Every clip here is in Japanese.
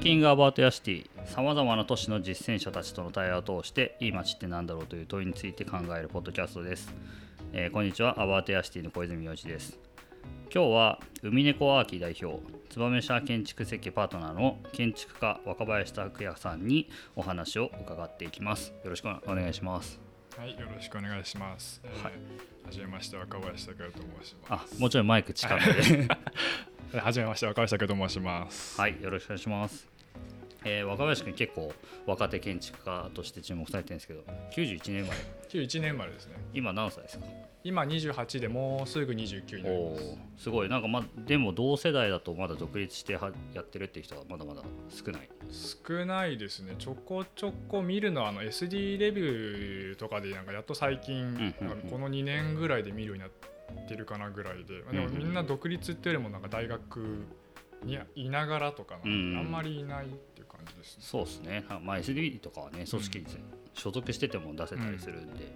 ーキングアバートヤシティさまざまな都市の実践者たちとの対話を通していい街って何だろうという問いについて考えるポッドキャストです、えーこんにちはアバートヤシティの小泉洋一です今日は海猫アーキー代表燕社建築設計パートナーの建築家若林拓也さんにお話を伺っていきますよろしくお願いしますはい、よろしくお願いします。えーはいはじめまして、若林拓也と申しあます。もちろんマイク近くでえー はじめまして、若林拓也と申します。はい、よろしくお願いします。えー若林君結構若手建築家として注目されてるんですけど91年生まれ。91年生まれですね。今何歳ですか？今28でもうすぐ29になりおます。ーすごい。なんかまでも同世代だとまだ独立してはやってるっていう人はまだまだ少ない。少ないですね。ちょこちょこ見るのはあの SD レビューとかでなんかやっと最近、うんうんうんこの2年ぐらいで見るようになってるかなぐらいで、うんうんみんな独立っていうよりもなんか大学にいながらとかうんうん。あんまりいない感じですね。そうですねあまあ SD とかはね組織に所属してても出せたりするんで、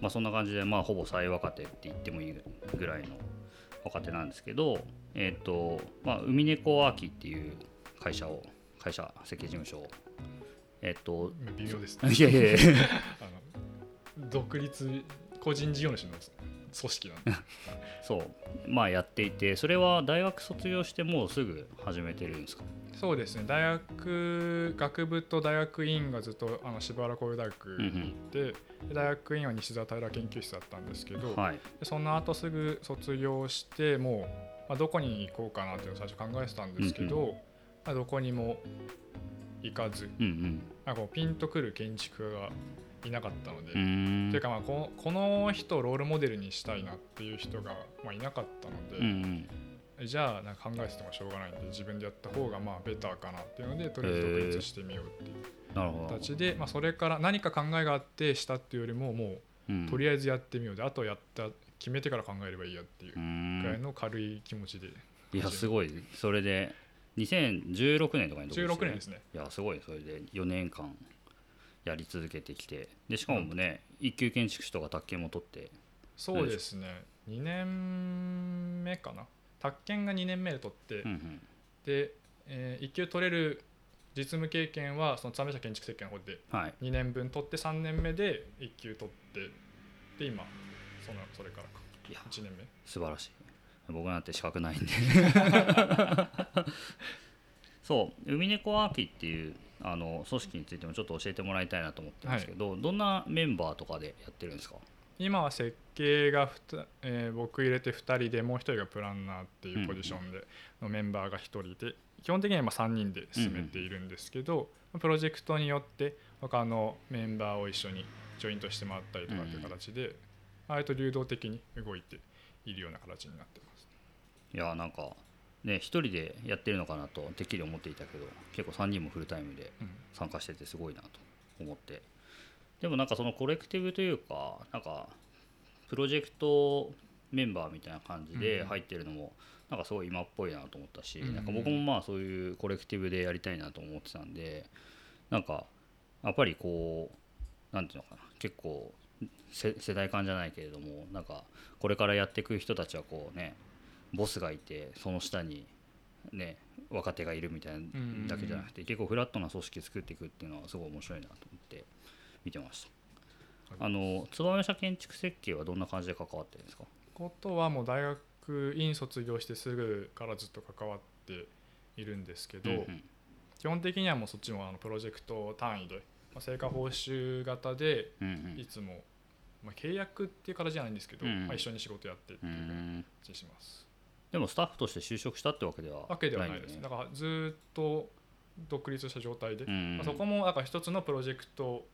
まあそんな感じでまあほぼ最若手って言ってもいいぐらいの若手なんですけどえっ、とまあ海猫アーキっていう会社を会社設計事務所をえっ、と微妙ですね。いやいやいや あの独立個人事業主の組織なんで そう。まあやっていてそれは大学卒業してもうすぐ始めてるんですか？そうですね。大学学部と大学院がずっとあの柴原工業大学うんうん。で、で大学院は西澤平研究室だったんですけど、はい。でその後すぐ卒業してもう、まあ、どこに行こうかなっていうのを最初考えてたんですけど、まあ、どこにも行かずうんなんかこうピンとくる建築家がいなかったので、というかまあこのこの人をロールモデルにしたいなっていう人が、まあ、いなかったので、うんうん。じゃあなんか考えててもしょうがないんで自分でやった方がまあベターかなっていうのでとりあえず独立してみようっていう形で、まあ、それから何か考えがあってしたっていうよりももうとりあえずやってみようであとやった決めてから考えればいいやっていうぐらいんの軽い気持ちで。いやすごい。それで2016年とかに独立して16年ですね。いやすごい。それで4年間やり続けてきて。でしかもね、一級建築士とか宅建も取って。そうですね。2年目かな。宅建が2年目で取って、うんうん。で、え1級取れる実務経験はその燕社建築設計の方ではい。2年分取って3年目で1級取って。で今そのそれからか。いや1年目。素晴らしい。僕なんて資格ないんで。そう。海猫アーキっていうあの組織についてもちょっと教えてもらいたいなと思ってるんですけど、どんなメンバーとかでやってるんですか？今は設計がふた、えー僕入れて2人でもう1人がプランナーっていうポジションでのメンバーが1人で基本的には今3人で進めているんですけど、プロジェクトによって他のメンバーを一緒にジョイントしてもらったりとかっていう形で、割と流動的に動いているような形になってます。いやなんかね一人でやってるのかなとてっきり思っていたけど結構3人もフルタイムでうん。参加しててすごいなと思って。でもなんかそのコレクティブというかなんかプロジェクトメンバーみたいな感じでうん。入ってるのもなんかすごい今っぽいなと思ったし、うん。なんか僕もまあそういうコレクティブでやりたいなと思ってたんでなんかやっぱりこうなんていうのかな結構せ世代間じゃないけれどもなんかこれからやっていく人たちはこうねボスがいてその下にね若手がいるみたいなだけじゃなくて結構フラットな組織作っていくっていうのはすごい面白いなと思って見てました。あの燕社建築設計はどんな感じで関わってるんですか？ことはもう大学院卒業してすぐからずっと関わっているんですけど、うんうん。基本的にはもうそっちもあのプロジェクト単位で、まあ、成果報酬型でうんいつも、まあ、契約っていう形じゃないんですけど、うんまあ、一緒に仕事やってってういう感んじします。でもスタッフとして就職したってわけではわけではないです、んだよね。だからずっと独立した状態で、うん。まあそこもだから一つのプロジェクト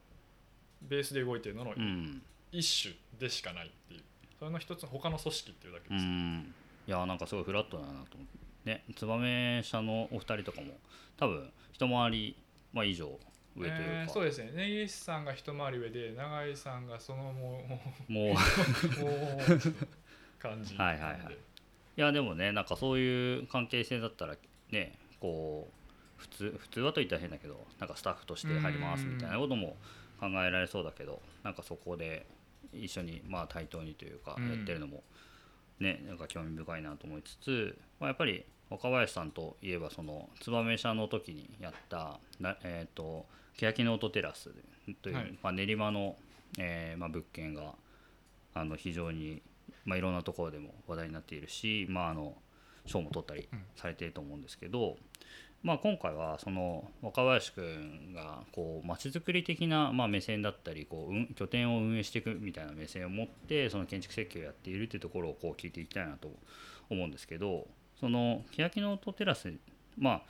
ベースで動いてるののうん。一種でしかないっていう。それの一つ他の組織っていうだけうです、ん。いやなんかすごいフラットだなと思って。ね燕社のお二人とかも多分一回り、まあ、以上上というか、えーそうですね。根岸さんが一回り上で永井さんがそのもう もう。もう感じはいはいはいいやでもねなんかそういう関係性だったらねこう普通普通はと言ったら変だけどなんかスタッフとして入りますみたいなことも考えられそうだけどなんかそこで一緒にまあ対等にというかうん。やってるのもねなんか興味深いなと思いつつ、まあ、やっぱり若林さんといえばその燕社の時にやったな、えー、と欅の音テラスという、はい。まあ、練馬の、えーまあ、物件があの非常に、まあ、いろんなところでも話題になっているし、まあ、あの賞も取ったりうん。されていると思うんですけど、まあ、今回はその若林くんがこう街づくり的なまあ目線だったりこううん拠点を運営していくみたいな目線を持ってその建築設計をやっているっていうところをこう聞いていきたいなと思うんですけどその欅の音テラスま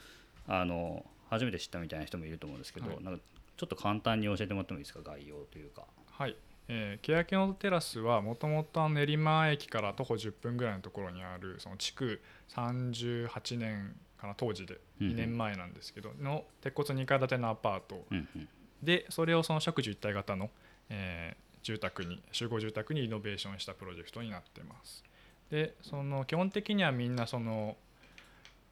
ああの初めて知ったみたいな人もいると思うんですけど、はい。なんかちょっと簡単に教えてもらってもいいですか？概要というか。はい、えー、欅のテラスはもともと練馬駅から徒歩10分ぐらいのところにあるその築38年かな当時でうんうん。2年前なんですけどの鉄骨2階建てのアパート。でそれをその植樹一体型の、えー住宅に集合住宅にリノベーションしたプロジェクトになってます。でその基本的にはみんなその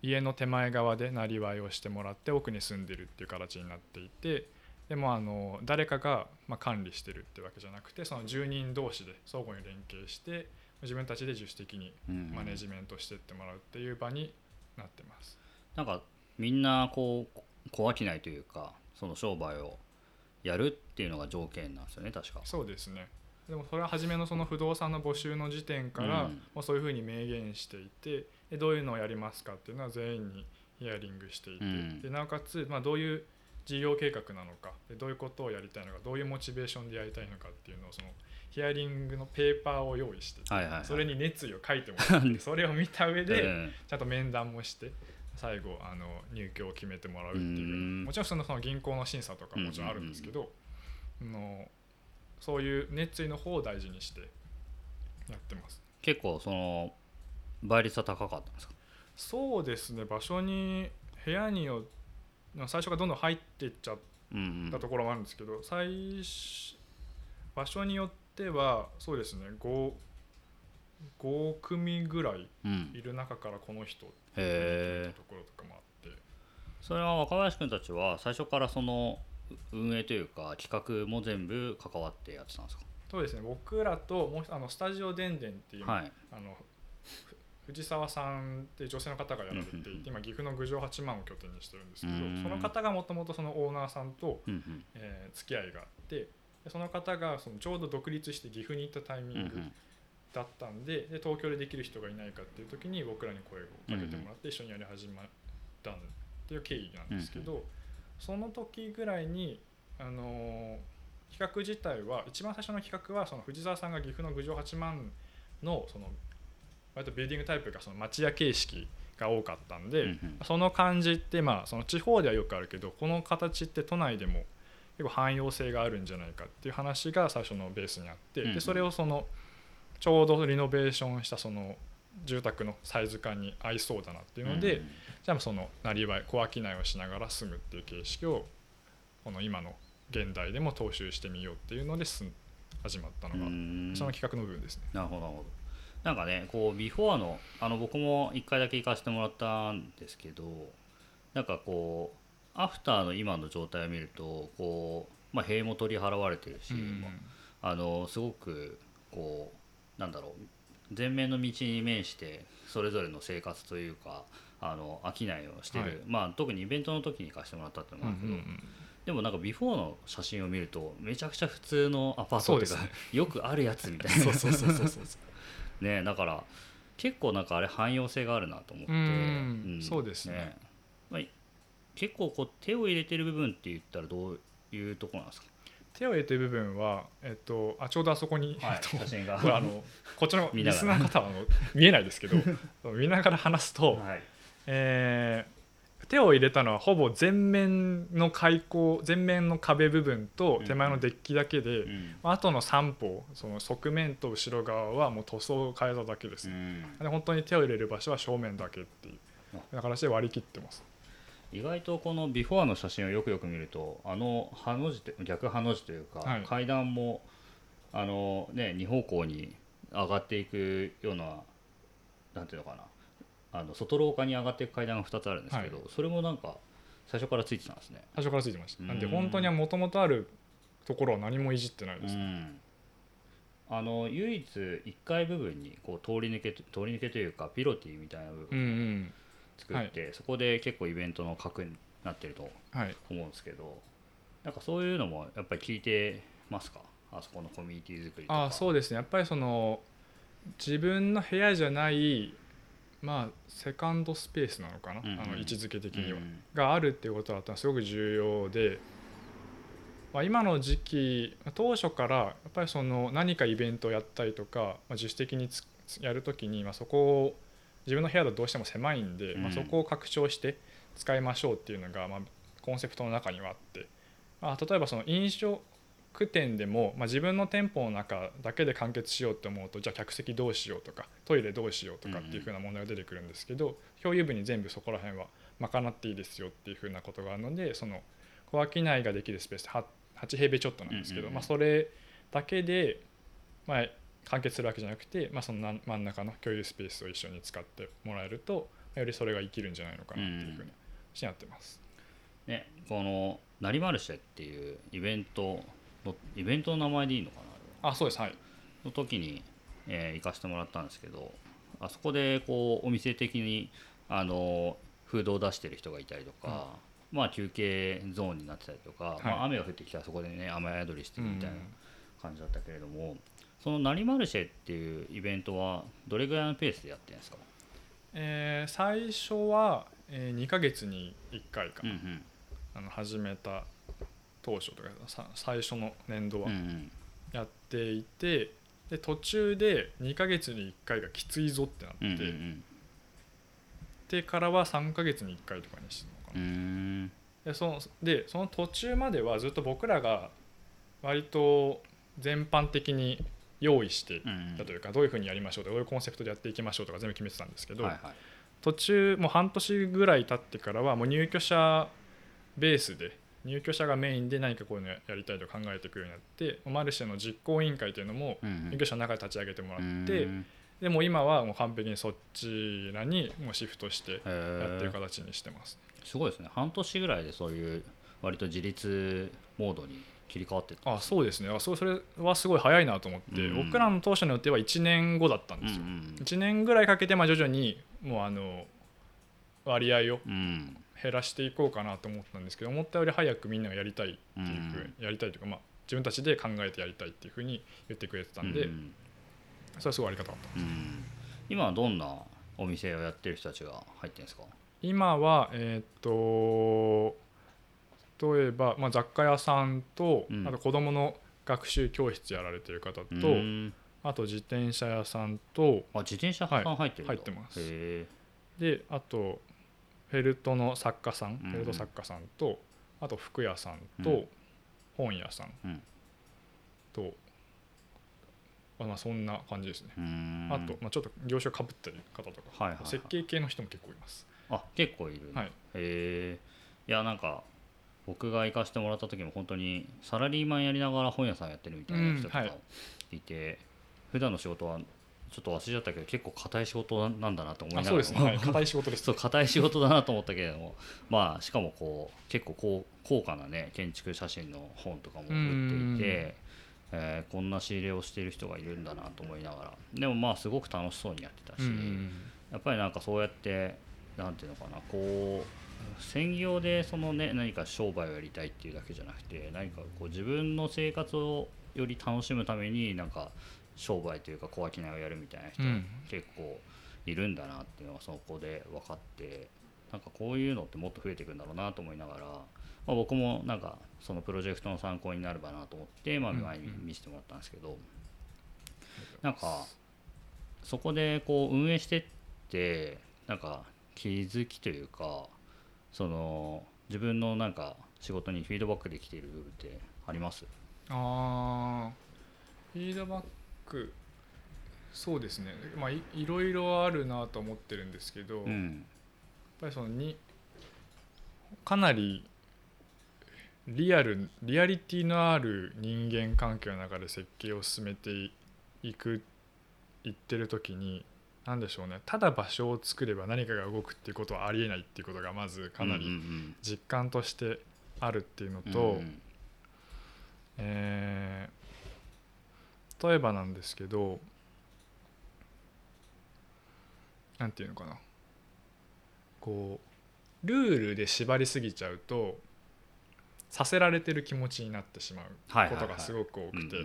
家の手前側でなりわいをしてもらって奥に住んでるっていう形になっていてでもあの誰かがまあ管理してるってわけじゃなくてその住人同士で相互に連携して自分たちで自主的にうん。マネジメントしてってもらうっていう場になってます。なんかみんなこう小商いというかその商売をやるっていうのが条件なんですよね確か。そうですね。でもそれは初めのその不動産の募集の時点から、うん。もうそういうふうに明言していてでどういうのをやりますかっていうのは全員にヒアリングしていて、うん。でなおかつ、まあ、どういう事業計画なのかでどういうことをやりたいのかどういうモチベーションでやりたいのかっていうのをそのヒアリングのペーパーを用意してて、はいはいはい。それに熱意を書いてもらってそれを見た上で、うんちゃんと面談もして最後あの入居を決めてもらうっていううん。もちろんそのその銀行の審査とかももちろんあるんですけど、あのそういう熱意の方を大事にしてやってます。結構その倍率は高かったんですか？そうですね。場所に部屋によ最初からどんどん入っていっちゃっうんうん。たところもあるんですけど、最初場所によってはそうですね 5, 5組ぐらいうん。いる中からこの人っていうところとかもあって。それは若林君たちは最初からその運営というか企画も全部関わってやってたんですか？そうですね僕らともう一あのスタジオでんでんっていう、はい。あのふ藤沢さんって女性の方がやられていて、今岐阜の郡上八幡を拠点にしてるんですけどうんその方がもともとそのオーナーさんと、えー付き合いがあってでその方がそのちょうど独立して岐阜に行ったタイミングだったんで,、で東京でできる人がいないかっていう時に僕らに声をかけてもらって一緒にやり始まったっていう経緯なんですけど、その時ぐらいに、あのー企画自体は一番最初の企画はその藤沢さんが岐阜の郡上八幡のその割とビルディングタイプがその町屋形式が多かったんで、うんうん。その感じってまあその地方ではよくあるけどこの形って都内でも結構汎用性があるんじゃないかっていう話が最初のベースにあって、うんうん。でそれをそのちょうどリノベーションしたその住宅のサイズ感に合いそうだなっていうので、うんうん。じゃあそのなりわい小商いをしながら住むっていう形式をこの今の現代でも踏襲してみようっていうのです始まったのが、うん。その企画の部分ですね。なるほどなんかねこうビフォーのあの僕も1回だけ行かせてもらったんですけどなんかこうアフターの今の状態を見るとこう、まあ、塀も取り払われてるし、まああのすごくこうなんだろう前面の道に面してそれぞれの生活というかあの商いをしてる、はい。まあ、特にイベントの時に行かせてもらったっていうのもあるけど、でもなんかビフォーの写真を見るとめちゃくちゃ普通のアパートっていうかよくあるやつみたいな。そうそうそうそうそうねだから結構なんかあれ汎用性があるなと思って、うん。そうですね。まあ、結構こう手を入れてる部分って言ったらどういうところなんですか、手を入れてる部分は、えっと、あちょうどあそこに、はいえっと写真が。あのこっちの リスナーの方は見えないですけど 見ながら話すと、はい。えー手を入れたのはほぼ全面の開口全面の壁部分と手前のデッキだけで、うん。あとの3歩その側面と後ろ側はもう塗装を変えただけです、うん。で本当に手を入れる場所は正面だけっていう。形で割り切ってます。意外とこのビフォーの写真をよくよく見るとあのハの字と逆ハの字というか、はい。階段もあのね二方向に上がっていくようななんていうのかなあの外廊下に上がっていく階段が2つあるんですけど、それもなんか最初からついてたんですね。最初からついてました。なんでうん本当にもともとあるところは何もいじってないです、うん。あの唯一1階部分にこう通り抜け通り抜けというかピロティみたいな部うんう分ん作って、そこで結構イベントの核になってるとはい。思うんですけどなんかそういうのもやっぱり聞いてますか？あそこのコミュニティ作りとか。あそうですね。やっぱりその自分の部屋じゃないまあセカンドスペースなのかな、うんうん。あの位置づけ的には、うんがあるっていうことはすごく重要で、まあ、今の時期当初からやっぱりその何かイベントをやったりとか、まあ、自主的につやるときに、まあ、そこを自分の部屋だとどうしても狭いんで、まあ、うんそこを拡張して使いましょうっていうのが、まあ、コンセプトの中にはあって、まあ、例えばその飲食店でも、まあ、自分の店舗の中だけで完結しようって思うとじゃあ客席どうしようとかトイレどうしようとかっていうふうな問題が出てくるんですけど、共有部に全部そこら辺は賄っていいですよっていうふうなことがあるのでその小商いができるスペースは8平米ちょっとなんですけど、うんうんうんまあ、それだけで、まあ、完結するわけじゃなくて、まあ、そのな真ん中の共有スペースを一緒に使ってもらえるとよりそれが生きるんじゃないのかなっていうふうにしなってます。ねこの「なりマルシェ」っていうイベントのイベントの名前でいいのかなあそうですはい。の時に、えー行かせてもらったんですけどあそこでこうお店的にあのフードを出してる人がいたりとか、まあ休憩ゾーンになってたりとか、まあ、雨が降ってきたらそこでね雨宿りしてるみたいな感じだったけれども、その「なりマルシェ」っていうイベントはどれぐらいのペースでやってるんですか、えー最初は、え2ヶ月に1回かな、うんうん。あの始めた当初とかさ最初の年度は。やっていて、で途中で2ヶ月に1回がきついぞってなって、でからは3ヶ月に1回とかにしてるのかうな、ん。でそのでその途中まではずっと僕らが割と全般的に用意してうんたというか、どういうふうにやりましょうとかどういうコンセプトでやっていきましょうとか全部決めてたんですけど、途中もう半年ぐらい経ってからはもう入居者ベースで入居者がメインで何かこういうのやりたいと考えていくようになってマルシェの実行委員会というのもうんうん。入居者の中で立ち上げてもらうってんでもう今はもう完璧にそっちらにもうシフトしてやってる形にしてます。すごいですね。半年ぐらいでそういう割と自立モードに切り替わってあそうですね。あそれはすごい早いなと思って、うん。僕らの当初の予定は1年後だったんですよ、うん1年ぐらいかけてまあ徐々にもうあの割合をうんうん減らしていこうかなと思ったんですけど思ったより早くみんながやりたいっていうふうに、うん。やりたいというか、まあ、自分たちで考えてやりたいっていうふうに言ってくれてたんで、うん。それはすごいありがたかった。うん。今はどんなお店をやってる人たちが入ってるんですか？今はえーっと例えば、まあ、雑貨屋さんと、うん。あと子どもの学習教室やられてる方と、うん。あと自転車屋さんとあ自転車さん入ってるんだ。入ってます。へであとフェルトの作家さん、うん。フェルト作家さんとあと服屋さんと、うん。本屋さんうん。と、あまあ、そんな感じですね、あと、まあ、ちょっと業種かぶってる方とか、はいはいはい。設計系の人も結構います。あ結構いる。ねはい。へえいやなんか僕が行かせてもらった時も本当にサラリーマンやりながら本屋さんやってるみたいな人とかうんはい。いて、普段の仕事はちょっと忘れちゃったけど結構硬い仕事なんだなと思いながらあそうですね、はい、硬い仕事ですそう硬い仕事だなと思ったけれどもまあしかもこう結構こう高価なね建築写真の本とかも売っていて、えーこんな仕入れをしている人がいるんだなと思いながら。でもまあすごく楽しそうにやってたし、うん。やっぱりなんかそうやってなんていうのかなこう専業でそのね何か商売をやりたいっていうだけじゃなくて何かこう自分の生活をより楽しむためになんか商売というか小商いをやるみたいな人、うん。結構いるんだなっていうのがそこで分かってなんかこういうのってもっと増えていくんだろうなと思いながら、まあ、僕もなんかそのプロジェクトの参考になればなと思って、まあ、うん。前に見せてもらったんですけど、なんかそこでこう運営してってなんか気づきというかその自分のなんか仕事にフィードバックできている部分ってあります？あー。フィードバックそうですね。まあいいろいろあるなと思ってるんですけど、やっうんぱりそのにかなりリアルリアリティのある人間関係の中で設計を進めていくいってる時に何でしょうね。ただ場所を作れば何かが動くっていうことはありえないっていうことがまずかなりん実感としてあるっていうのうんと、うん。えー例えばなんですけどなんていうのかな。こうルールで縛りすぎちゃうとさせられてる気持ちになってしまうことがすごく多くて。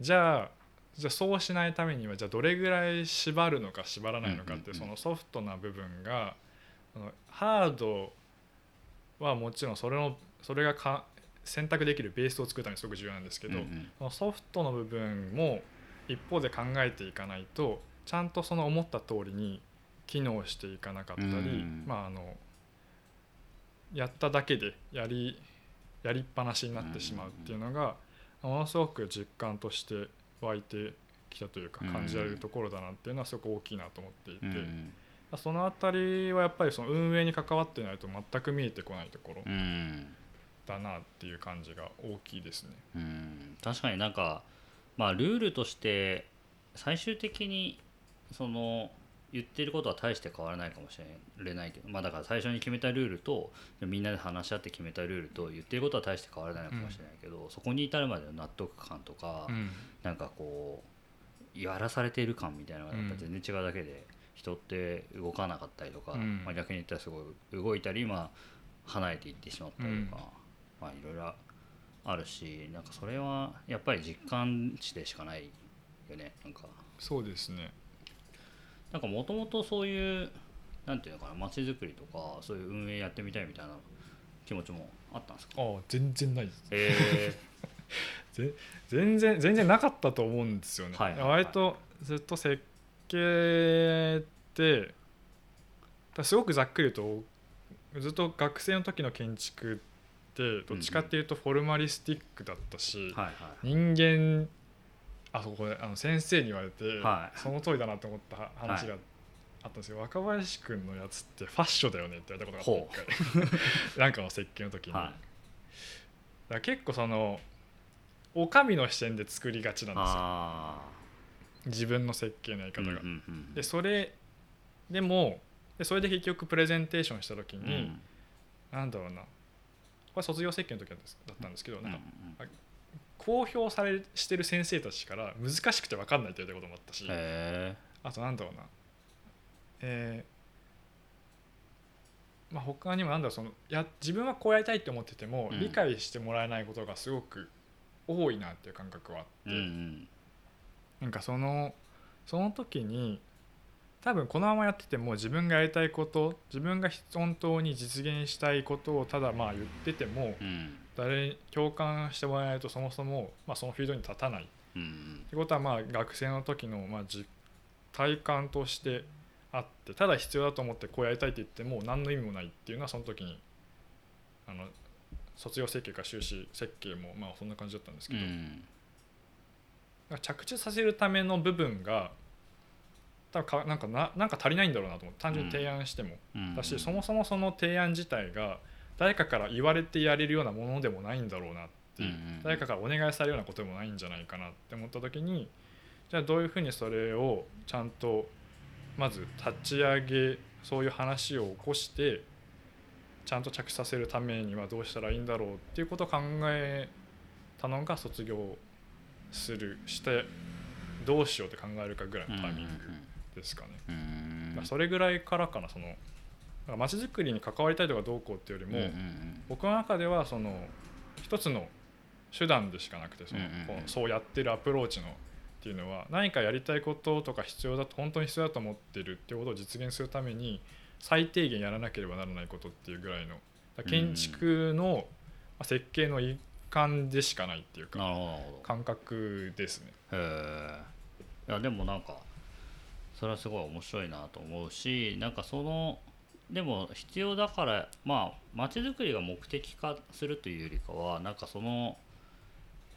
じゃあじゃあそうしないためにはじゃあどれぐらい縛るのか縛らないのかってそのソフトな部分がハードはもちろんそれのそれがか選択できるベースを作るためにすごく重要なんですけど、そのソフトの部分も一方で考えていかないとちゃんとその思った通りに機能していかなかったり、まああのやっただけでやりやりっぱなしになってしまうっていうのがものすごく実感として湧いてきたというか感じられるところだなっていうのはすごく大きいなと思っていて、その辺りはやっぱりその運営に関わってないと全く見えてこないところだなっていう感じが大きいですね。うん確かになんかまあルールとして最終的にその言ってることは大して変わらないかもしれないけどまあだから最初に決めたルールとみんなで話し合って決めたルールと言ってることは大して変わらないのかもしれないけど、うん、そこに至るまでの納得感とか、うん、なんかこうやらされている感みたいなのがやっぱ全然違うだけで、人って動かなかったりとか、うん、まあ、逆に言ったらすごい動いたり、まあ、離れていってしまったりとか、まあいろいろあるしなんかそれはやっぱり実感値でしかないよねなんか。そうですね。なんかもともとそういうなんていうのかな街づくりとかそういう運営やってみたいみたいな気持ちもあったんですか？ああ全然ないです、えー、全然全然なかったと思うんですよね、はいはいはい、割とずっと設計ってすごくざっくりとずっと学生の時の建築ってどっちかっていうとフォルマリスティックだったし、人間あそこであの先生に言われて、はい、その通りだなと思った話があったんですけど、はい、若林君のやつってファッションだよねって言われたことがあった一回 なんかの設計の時に、はい、だ結構そのお上の視点で作りがちなんですよ。自分の設計のやり方が。でそれでもでそれで結局プレゼンテーションした時に、うん、なんだろうなこれ卒業設計の時だったんですけど、なんか、公表されしてる先生たちから難しくて分かんないっていうこともあったしあとなんだろうな。えー、まあ他にもなんだろうそのや自分はこうやりたいって思ってても、理解してもらえないことがすごく多いなっていう感覚はあって、うなんかそのその時に多分このままやってても自分がやりたいこと自分が本当に実現したいことをただまあ言ってても、誰に共感してもらえないとそもそも、まあ、そのフィードに立たない、うん、ってことはまあ学生の時のまあ実体感としてあってただ必要だと思ってこうやりたいって言っても何の意味もないっていうのはその時にあの卒業設計か修士設計もまあそんな感じだったんですけど、うん、着地させるための部分が多分かなんかななんか足りないんだろうなと思って単純に提案しても、うん、だしそもそもその提案自体が誰かから言われてやれるようなものでもないんだろうなっていう、誰かからお願いされるようなことでもないんじゃないかなって思った時にじゃあどういうふうにそれをちゃんとまず立ち上げそういう話を起こしてちゃんと着させるためにはどうしたらいいんだろうっていうことを考えたのが卒業するしてどうしようって考えるかぐらいのタイミングですかね。それぐらいからかなそのまちづくりに関わりたいとかどうこうっていうよりも、僕の中ではその一つの手段でしかなくてその、うんうそうやってるアプローチのっていうのは何かやりたいこととか必要だと本当に必要だと思ってるっていうことを実現するために最低限やらなければならないことっていうぐらいの建築の設計の一環でしかないっていうか感覚ですね。へいやでもなんかそれはすごい面白いなと思うしなんかそのでも必要だからまあ街づくりが目的化するというよりかはなんかその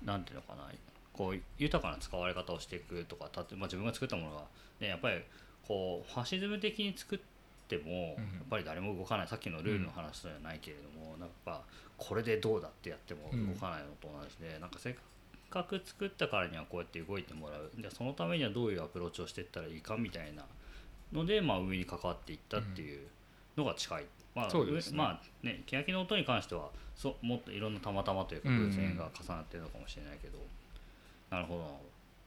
何て言うのかなこう豊かな使われ方をしていくとかたまあ、自分が作ったものが、ね、やっぱりこうファシズム的に作ってもやっぱり誰も動かないさっきのルールの話じゃないけれども、なんかこれでどうだってやっても動かないのと同じで、なんかせっかく作ったからにはこうやって動いてもらう。じゃそのためにはどういうアプローチをしていったらいいかみたいなので、まあ、上に関わっていったっていう。のが近い。まあ、そうね、まあね、欅の音に関してはそもっといろんなたまたまというか偶然が重なってるのかもしれないけど、うんうん、なるほど。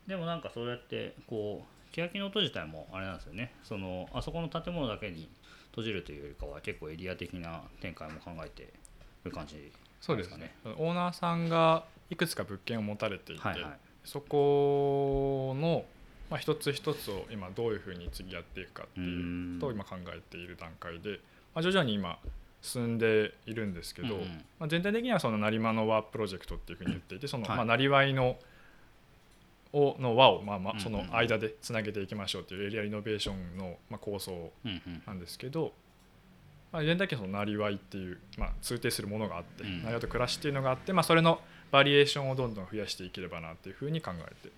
でもなんかそうやってこう欅の音自体もあれなんですよね。そのあそこの建物だけに閉じるというよりかは結構エリア的な展開も考えてる感じそうですね。オーナーさんがいくつか物件を持たれていて、はいはい。そこの、まあ、一つ一つを今どういうふうに次やっていくかっていうとうん。今考えている段階で、まあ、徐々に今進んでいるんですけど、うんうん。まあ、全体的にはその成間の輪プロジェクトっていうふうに言っていてその、はい。まあ、なりわいのをの輪をまあまあその間でつなげていきましょうというエリアリノベーションのまあ構想なんですけど、まあ、全体的にそのなりわいっていう、まあ、通底するものがあって、うん。なりわいと暮らしっていうのがあって、まあ、それのバリエーションをどんどん増やしていければなっていうふうに考えて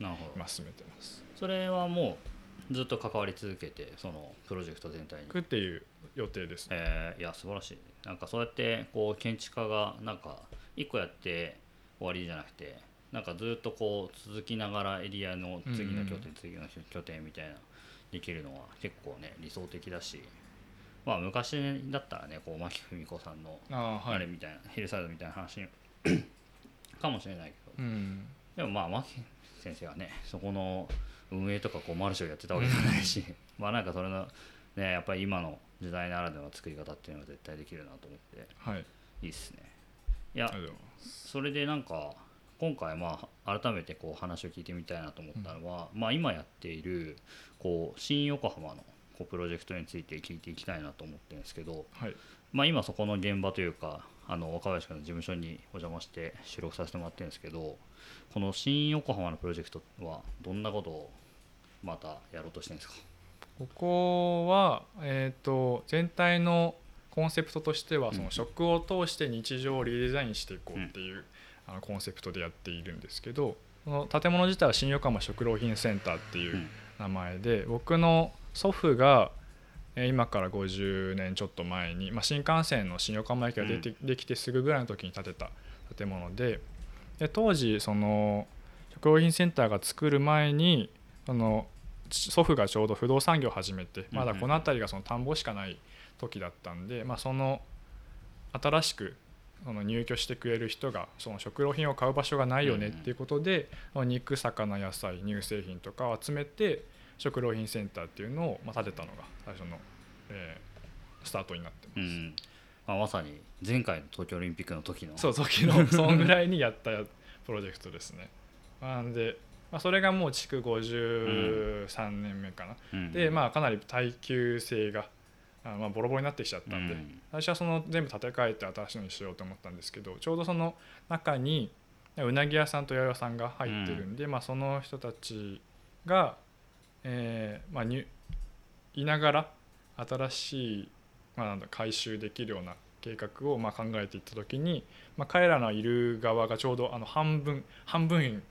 進めてます。それはもうずっと関わり続けてそのプロジェクト全体に？いくっていう予定ですね。えーいや素晴らしい。なんかそうやってこう建築家がなんか一個やって終わりじゃなくてなんかずっとこう続きながらエリアの次の拠点、次の拠点みたいなできるのは結構ね理想的だし。まあ昔だったらねこう牧文子さんのあれみたいな、ヒルサイドみたいな話かもしれないけど。うん。でもまあ牧先生はねそこの運営とかこうマルシェをやってたわけじゃないしまあなんかそれのねやっぱり今の時代ならではの作り方っていうのは絶対できるなと思って。はい、いいっすね。いや。それでなんか今回まあ改めてこう話を聞いてみたいなと思ったのは、まあ今やっているこう新横浜のこうプロジェクトについて聞いていきたいなと思ってるんですけど、はい、まあ、今そこの現場というかあの若林君の事務所にお邪魔して収録させてもらってるんですけどこの新横浜のプロジェクトはどんなことをまたやろうとしてるんですか？ここは、えー、と全体のコンセプトとしてはうん。その食を通して日常をリデザインしていこうっていう、あのコンセプトでやっているんですけどこの建物自体は新横浜食料品センターっていううん。名前で、僕の祖父がえー今から50年ちょっと前に、まあ、新幹線の新横浜駅が出て、できてすぐぐらいの時に建てた建物でで当時その食料品センターが作る前にその祖父がちょうど不動産業を始めてまだこの辺りがその田んぼしかない時だったんで、まあ、その新しくその入居してくれる人がその食料品を買う場所がないよねっていうことで、肉魚野菜乳製品とかを集めて食料品センターっていうのをまあ建てたのが最初の、えースタートになってます。うんまあ、まさに前回の東京オリンピックの時のそう時の そんぐらいにやったプロジェクトですね。なんで、まあ、それがもう築53年目かな。うんでまあかなり耐久性があまあボロボロになってきちゃったんで、うん最初はその全部建て替えて新しいのにしようと思ったんですけどちょうどその中にうなぎ屋さんと八百屋さんが入ってるんで、まあ、その人たちが、えーまあ、にいながら新しい、まあ、なんだ回収できるような計画をまあ考えていった時に、まあ、彼らのいる側がちょうどあの半分半分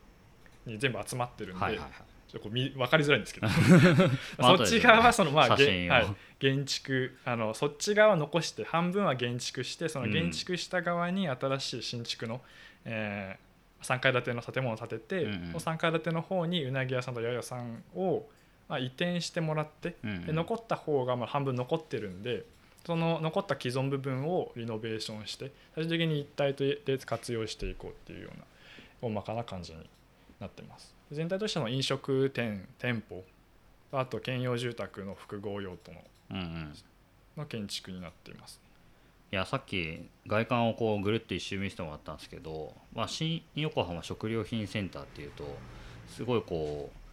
に全部集まってるんで、はいはいはい。ちょっとこう見分かりづらいんですけど。まあそっち側はそのまあげ写真を。はい、建築あのそっち側は残して半分は建築してそのうん建築した側に新しい新築の、え3階建ての建物を建てて、うんうん。その3階建ての方にうなぎ屋さんと八百屋さんを、まあ、移転してもらってうんうん。で残った方がまあ半分残ってるんでその残った既存部分をリノベーションして最終的に一体で活用していこうっていうような大まかな感じになってます。全体としての飲食店店舗あと兼用住宅の複合用途のうんうん。の建築になっています。いやさっき外観をこうぐるっと一周見せてもらったんですけど、まあ、新横浜食料品センターっていうとすごいこう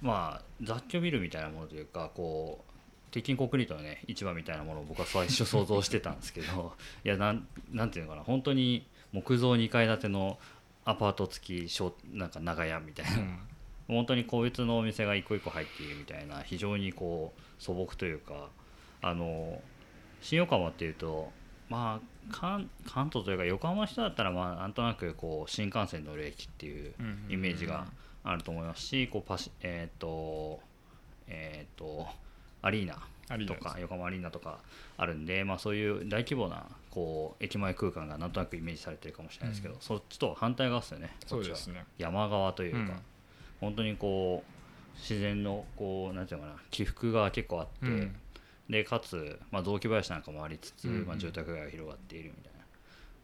まあ雑居ビルみたいなものというかこう鉄筋コンクリートのね市場みたいなものを僕は最初想像してたんですけど いやなんなんていうのかな本当に木造2階建てのアパート付き小なんか長屋みたいな、本当に個別のお店が一個一個入っているみたいな非常にこう素朴というかあの新横浜っていうとまあ関関東というか横浜の人だったらまあなんとなくこう新幹線乗る駅っていうイメージがあると思いますしこうパシえっ、とえっ、とアリーナとアリーナです。か横浜アリーナとかあるんで、まあ、そういう大規模なこう駅前空間がなんとなくイメージされてるかもしれないですけど、うん。そっちと反対側ですよね。そうですね。山側というか、うん。本当にこう自然のこうなんていうのかな起伏が結構あって、うん。でかつ、まあ、雑木林なんかもありつつ、まあ、住宅街が広がっているみたいな、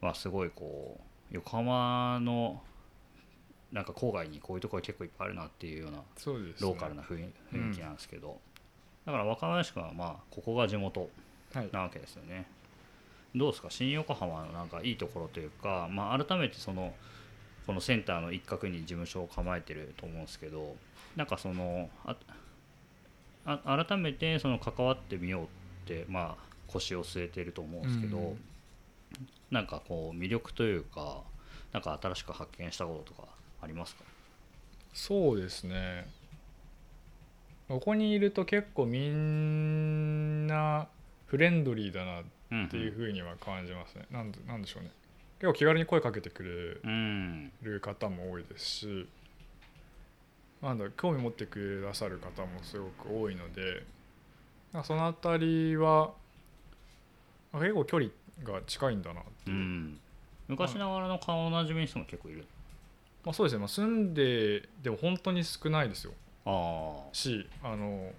まあ、すごいこう横浜のなんか郊外にこういうところ結構いっぱいあるなっていうようなローカルな雰囲気なんですけど、だから若林君はまあここが地元はい。なわけですよね。どうですか？新横浜のなんかいいところというか、まあ、改めてそのこのセンターの一角に事務所を構えてると思うんですけどなんかそのああ改めてその関わってみようってまあ腰を据えてると思うんですけど、うん。なんかこう魅力というかなんか新しく発見したこととかありますか？そうですね。ここにいると結構みんなフレンドリーだなっていうふうには感じますね、なんでなんでしょうね。結構気軽に声かけてくれうんる方も多いですしなんだ興味持ってくださる方もすごく多いのでその辺りはあ結構距離が近いんだなっていう、うん。昔ながらの顔なじみの人も結構いるまあ、そうですね、まあ、住んででも本当に少ないですよ。ああしあの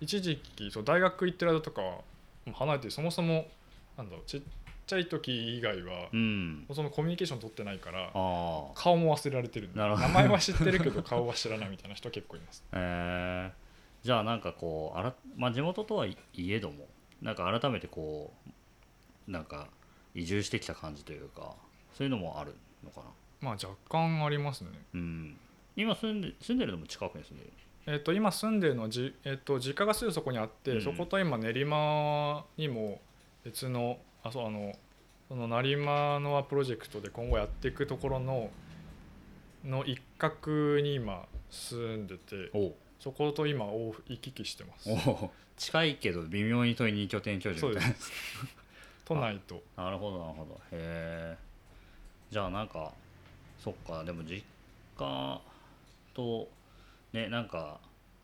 一時期そう大学行ってる間とか離れてそもそもなんだろうちっちゃい時以外はうん。そのコミュニケーション取ってないから顔も忘れられてる名前は知ってるけど顔は知らないみたいな人結構います。えー、じゃあなんかこうあら、まあ、地元とはいえどもなんか改めてこうなんか移住してきた感じというかそういうのもあるのかな？まあ若干ありますね。うん。今住んで住んでるのも近くに住んでるえっと今住んでるのはじ、えっと実家がすぐそこにあって、うん。そこと今練馬にも別のあそうあのその成馬のアプロジェクトで今後やっていくところのの一角に今住んでてそこと今行き来してます。近いけど微妙に遠い二拠点居住みたいな。都内と。なるほどなるほど。へえじゃあなんかそっかでも実家とねなんか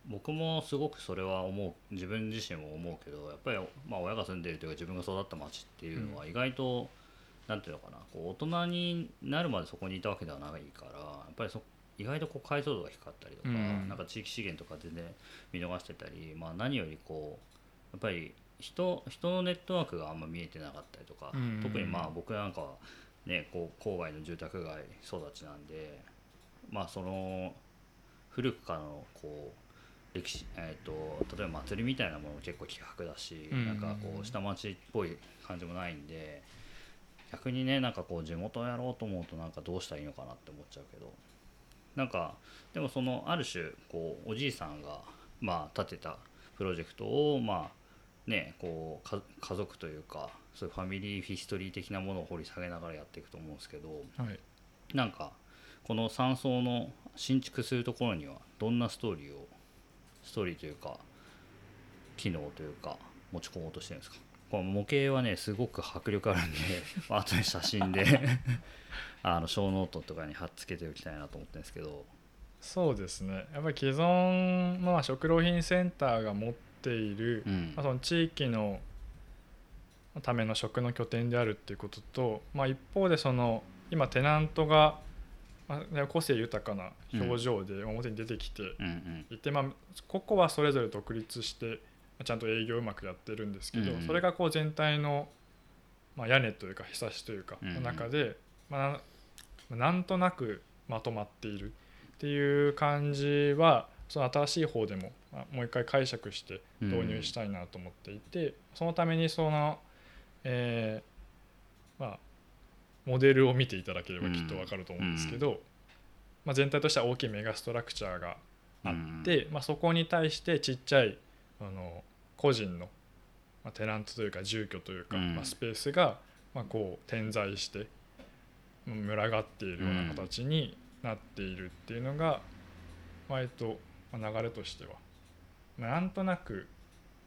僕もすごくそれは思う自分自身も思うけどやっぱりまあ親が住んでるというか自分が育った町っていうのは意外と、なんていうのかなこう大人になるまでそこにいたわけではないからやっぱりそ意外とこう解像度が低かったりとか、うん。なんか地域資源とか全然見逃してたり、まあ、何よりこうやっぱり人人のネットワークがあんま見えてなかったりとか、うん。特にまあ僕なんかはねこう郊外の住宅街育ちなんでまあその古くからのこう歴史、えー、と例えば祭りみたいなものも結構希薄だし、うん。なんかこう下町っぽい感じもないんで逆にねなんかこう地元をやろうと思うとなんかどうしたらいいのかなって思っちゃうけど。なんかでもそのある種こうおじいさんがまあ立てたプロジェクトをまあねこうか家族というかそういうファミリーヒストリー的なものを掘り下げながらやっていくと思うんですけどはい。なんかこの山荘の新築するところにはどんなストーリーをストーリーというか機能というか持ち込もうとしてるんですか？この模型はねすごく迫力あるんでまあ 後で写真で あの show note とかに貼っつけておきたいなと思ってるんですけど。そうですね。やっぱり既存のまあ食料品センターが持っている、うん。まあ、その地域のための食の拠点であるっていうことと、まあ、一方でその今テナントが、個性豊かな表情で表に出てきていて、まあ、個々はそれぞれ独立してまあちゃんと営業うまくやってるんですけど、それがこう全体の、まあ、屋根というかひさしというかの中で、まあ、なんとなくまとまっているっていう感じはその新しい方でも、まあもう一回解釈して導入したいなと思っていて、そのためにその、えーまあ、モデルを見ていただければきっと分かると思うんですけど、まあ、全体としては大きいメガストラクチャーがあって、まあ、そこに対してちっちゃいあの個人の、まあ、テナントというか住居というか、うん。まあ、スペースが、まあ、こう点在してうん群がっているような形になっているっていうのが、まあえっとまあ、流れとしては、まあ、なんとなくまあ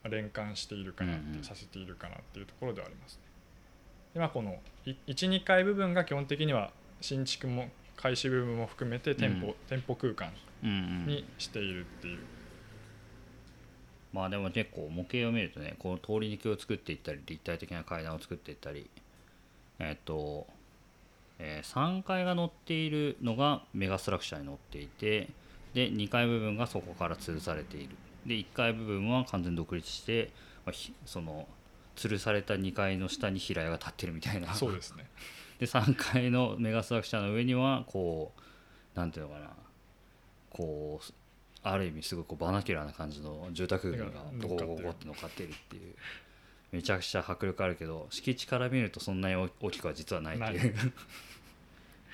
連関しているかなって、うんうんさせているかなっていうところではありますね。でまあ、この12階部分が基本的には新築も開始部分も含めて店舗,、うん店舗空間うんうんにしているっていう。まあでも結構模型を見るとねこの通り抜けを作っていったり立体的な階段を作っていったりえっ、と、え3階が乗っているのがメガストラクチャーに乗っていてで2階部分がそこから吊るされているで1階部分は完全に独立して、まあひその吊るされた2階の下に平屋が立ってるみたいな。そうですね。で3階のメガストラクチャーの上にはこう、なんていうのかな。こうある意味すごいこうバナキュラーな感じの住宅群がボコボコボコって乗っかってるっていう。めちゃくちゃ迫力あるけど敷地から見るとそんなに大きくは実はないっていう。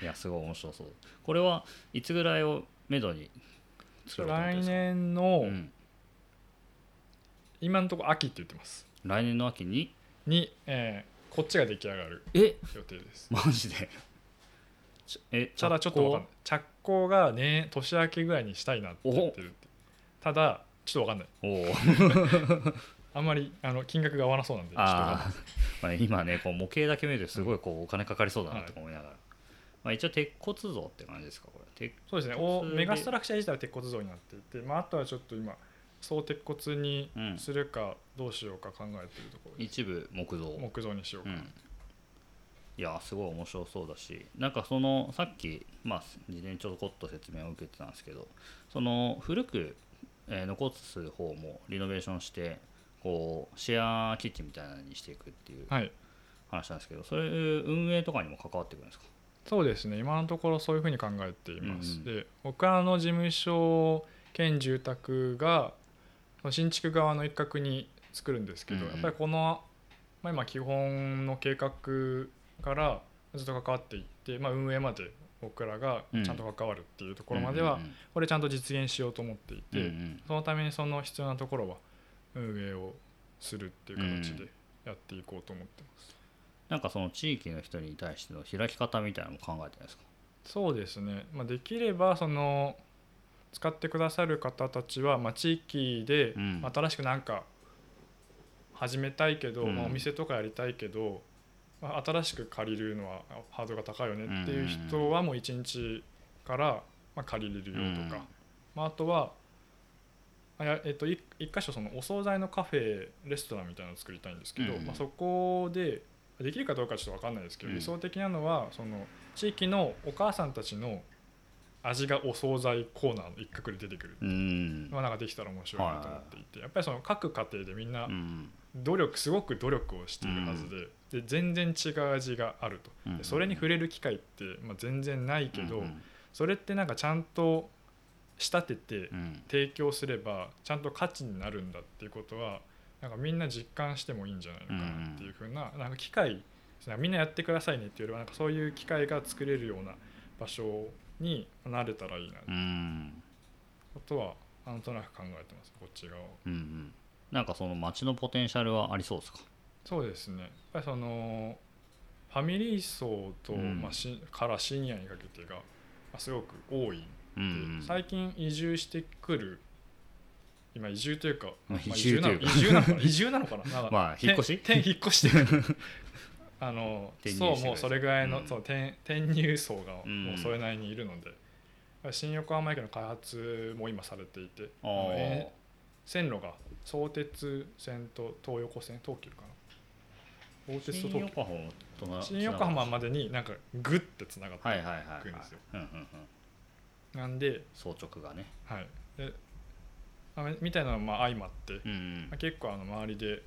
い。やすごい面白そう。これはいつぐらいをめどに作ろうと思ってるん来ですか？年の、うん今のところ秋って言ってます。来年の秋に？に、えーこっちが出来上がるえ？予定です。マジで？えただちょっとわかんない。着工がね年明けぐらいにしたいなって言ってるってただちょっとわかんない。あんまりあの金額が合わなそうなんであー、まあ、今ねこう模型だけ見るとすごいこうお金かかりそうだなとか思いながら、まあ、一応鉄骨造って感じですかこれ。鉄そうですね。おメガストラクチャー自体は鉄骨造になっていて、まあ、あとはちょっと今総鉄骨にうんするかどうしようか考えているところです、一部木造木造にしようか、うん。いやすごい面白そうだしなんかそのさっきまあ事前にちょこっと説明を受けてたんですけどその古く、えー残す方もリノベーションしてこうシェアキッチンみたいなのにしていくっていうはい。話なんですけどそれ運営とかにも関わってくるんですか？そうですね。今のところそういうふうに考えています、うんうんで僕らの事務所兼住宅が新築側の一角に作るんですけど、うんうん。やっぱりこの、まあ、今基本の計画からずっと関わっていって、まあ、運営まで僕らがちゃんと関わるっていうところまでは、これちゃんと実現しようと思っていて、うんうんそのためにその必要なところは運営をするっていう形でやっていこうと思ってます。なんかその地域の人に対しての開き方みたいなのも考えてるんですか？そうですね、まあ、できればその使ってくださる方たちは、まあ、地域でうん。新しくなんか始めたいけど、うん。まあ、お店とかやりたいけど、まあ、新しく借りるのはハードルが高いよねっていう人はもう1日からまあ借りれるよとか、まあ、あとはえっと、一一箇所そのお惣菜のカフェレストランみたいなのを作りたいんですけど、うん。まあ、そこでできるかどうかちょっと分かんないですけど、うん。理想的なのはその地域のお母さんたちの味がお惣菜コーナーの一角で出てくる。うん。まあなんかできたら面白いなと思っていて、やっぱりその各家庭でみんなうん。努力すごく努力をしているはずで,、で全然違う味があると、それに触れる機会って、まあ、全然ないけど、うんそれってなんかちゃんと仕立ててうん。提供すればちゃんと価値になるんだっていうことはなんかみんな実感してもいいんじゃないのかなっていうふうな,、なんか機会みんなやってくださいねっていうよりはなんかそういう機会が作れるような場所になれたらいいな。うん。ことはなんとなく考えてます。こっち側を。うんうん。なんかその街のポテンシャルはありそうですか？そうですね。やっぱりそのファミリー層と、うん。まあ、しからシニアにかけてがまあすごく多いう。んうん。最近移住してくる今移住というか、ま移住なのか。な移住なのかな？まあ引っ越し？転転引っ越して あのそうもうそれぐらいの、うん。そう転転入層がうん。もうそれなりにいるので、新横浜駅の開発も今されていて。線路が相鉄線と東横線東急かな。相鉄と新東急新横浜までになんかグッてつながってはいくんですよ。うんうんうん。なんで、総直がね。はい、でまあみたいなのもまあ相まって、うんうん。まあ、結構あの周りで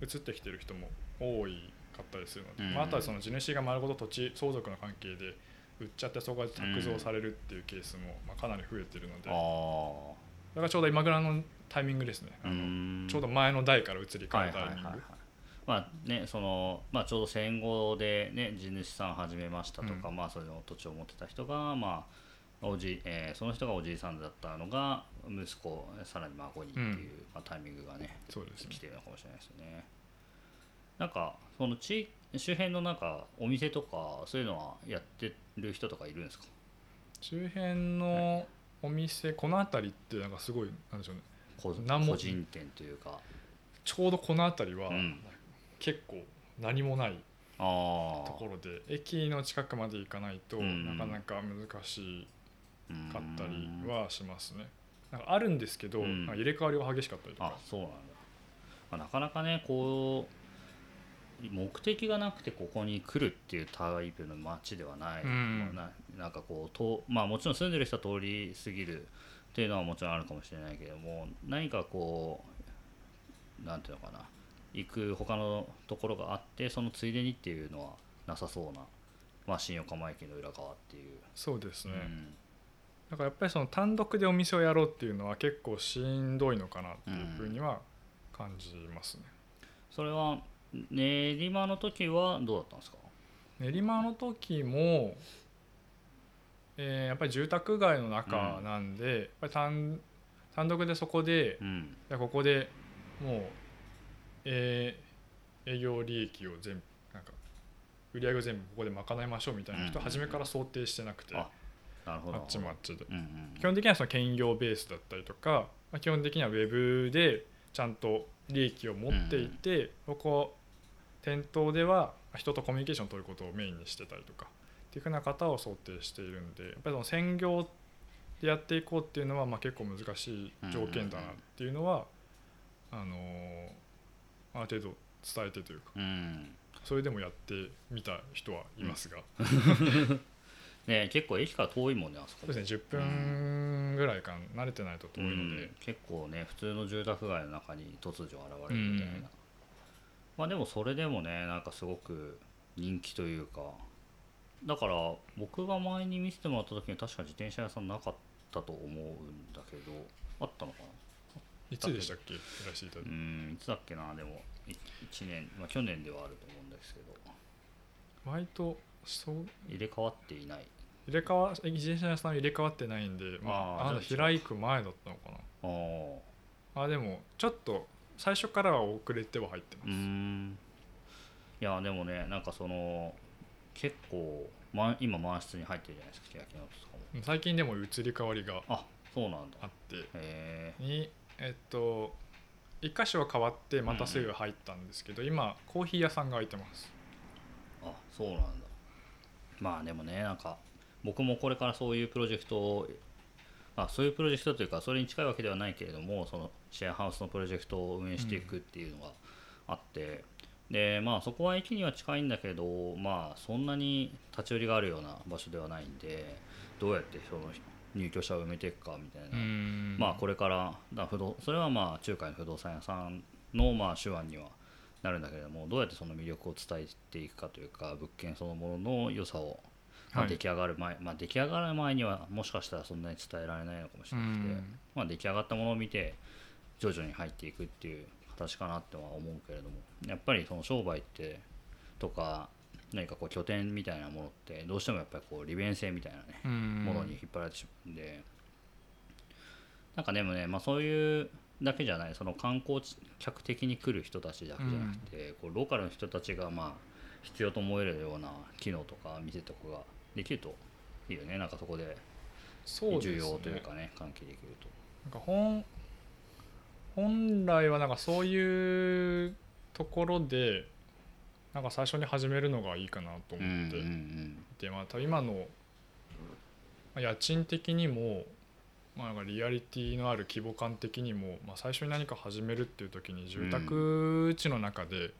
移ってきてる人も多いかったりするので、うん。まあ、あとはその地主が丸ごと土地相続の関係で売っちゃってそこが卓造されるっていうケースもまあかなり増えてるので、あだあからちょうど今ぐらいのタイミングですね。あうのん。ちょうど前の代から移り変はいえるタイミング。はいはいはいまあねそのまあちょうど戦後でね地主さん始めましたとか、うまあそれの土地を持ってた人がまあおじえーその人がおじいさんだったのが息子さらに孫にっていう、うん。まあ、タイミングがねね。来てるのかもしれないですねなんかその地周辺のなんかお店とかそういうのはやってる人とかいるんですか？周辺のお店この辺りってなんかすごいなんでしょうね。個人店というか。ちょうどこの辺りはうん。結構何もないあところで駅の近くまで行かないとうんなかなか難しあかったりはしますね。なんかあるんですけど、うん。入れ替わりが激しかったりとあかそうなんだ、まあ、なかなかねこう目的がなくてここに来るっていうタイプの街ではない、うん。ななんかこうとまあもちろん住んでる人は通り過ぎるっていうのはもちろんあるかもしれないけども何かこうなんていうのかな。行く他のところがあってそのついでにっていうのはなさそうな、まあ、新横浜駅の裏側っていう、そうですね、うん。だからやっぱりその単独でお店をやろうっていうのは結構しんどいのかなっていうふうには感じますね、それは練馬の時はどうだったんですか？練馬の時も、えーやっぱり住宅街の中なんで、やっぱり単単独でそこでうん。ここでもう、えー営業利益を全部なんか売り上げを全部ここで賄いましょうみたいな人初めから想定してなくて、あなるほど。あっちもあっちで。うんうん基本的にはその兼業ベースだったりとか、まあ、基本的にはウェブでちゃんと利益を持っていて、ここ店頭では人とコミュニケーションを取ることをメインにしてたりとかっていうふうな方を想定しているんでやっぱりその専業でやっていこうっていうのはまあ結構難しい条件だなっていうのは、あのーある程度伝えてというかうん。それでもやってみた人はいますが、ね結構駅から遠いもんねあそこ。そうですね10分ぐらいか慣れてないと遠いので。うん。結構ね普通の住宅街の中に突如現れるみたいな、うんまあでもそれでもねなんかすごく人気というかだから僕が前に見せてもらった時に確か自転車屋さんなかったと思うんだけどあったのかな？いつでしたっけ？いらしていたうてんいつだっけな？でも1年、まあ、去年ではあると思うんですけど。割とそう？入れ替わっていない。入れ替わ自転車屋さんは入れ替わってないんでまああ開く前だったのかな。あでもちょっと最初からは遅れては入ってます。ん。いやでもねなんかその結構、ま、今満室に入ってるじゃないですか焼き直とかも。最近でも移り変わりがあそうなんだ。あって。にえっと一箇所は変わってまたすぐ入ったんですけど、今コーヒー屋さんが開いてます。あそうなんだ。まあでもねなんか僕もこれからそういうプロジェクトをあそういうプロジェクトというかそれに近いわけではないけれどもそのシェアハウスのプロジェクトを運営していくっていうのがあって、でまあそこは駅には近いんだけどまあそんなに立ち寄りがあるような場所ではないんでどうやってその入居者を埋めていくかみたいな、ん。まあこれからだ不動それはまあ中華の不動産屋さんのまあ手腕にはなるんだけれどもどうやってその魅力を伝えていくかというか物件そのものの良さを、まあはい。出来上がる前、まあ出来上がる前にはもしかしたらそんなに伝えられないのかもしれなくて、うん。まあ出来上がったものを見て徐々に入っていくっていう形かなっては思うけれどもやっぱりその商売ってとか何かこう拠点みたいなものってどうしてもやっぱりこう利便性みたいなねうん。ものに引っ張られてしまうんで、なんかでもね、まあ、そういうだけじゃないその観光客的に来る人たちだけじゃなくて、こうローカルの人たちがまあ必要と思えるような機能とか店とかができるといいよね。なんかそこで。需要というかね関係できると。なんか本本来はなんかそういうところでなんか最初に始めるのがいいかなとうんうん思っていて、まあ多分今のまあ家賃的にも、まあ、なんかリアリティのある規模感的にも、まあ、最初に何か始めるっていう時に住宅地の中で、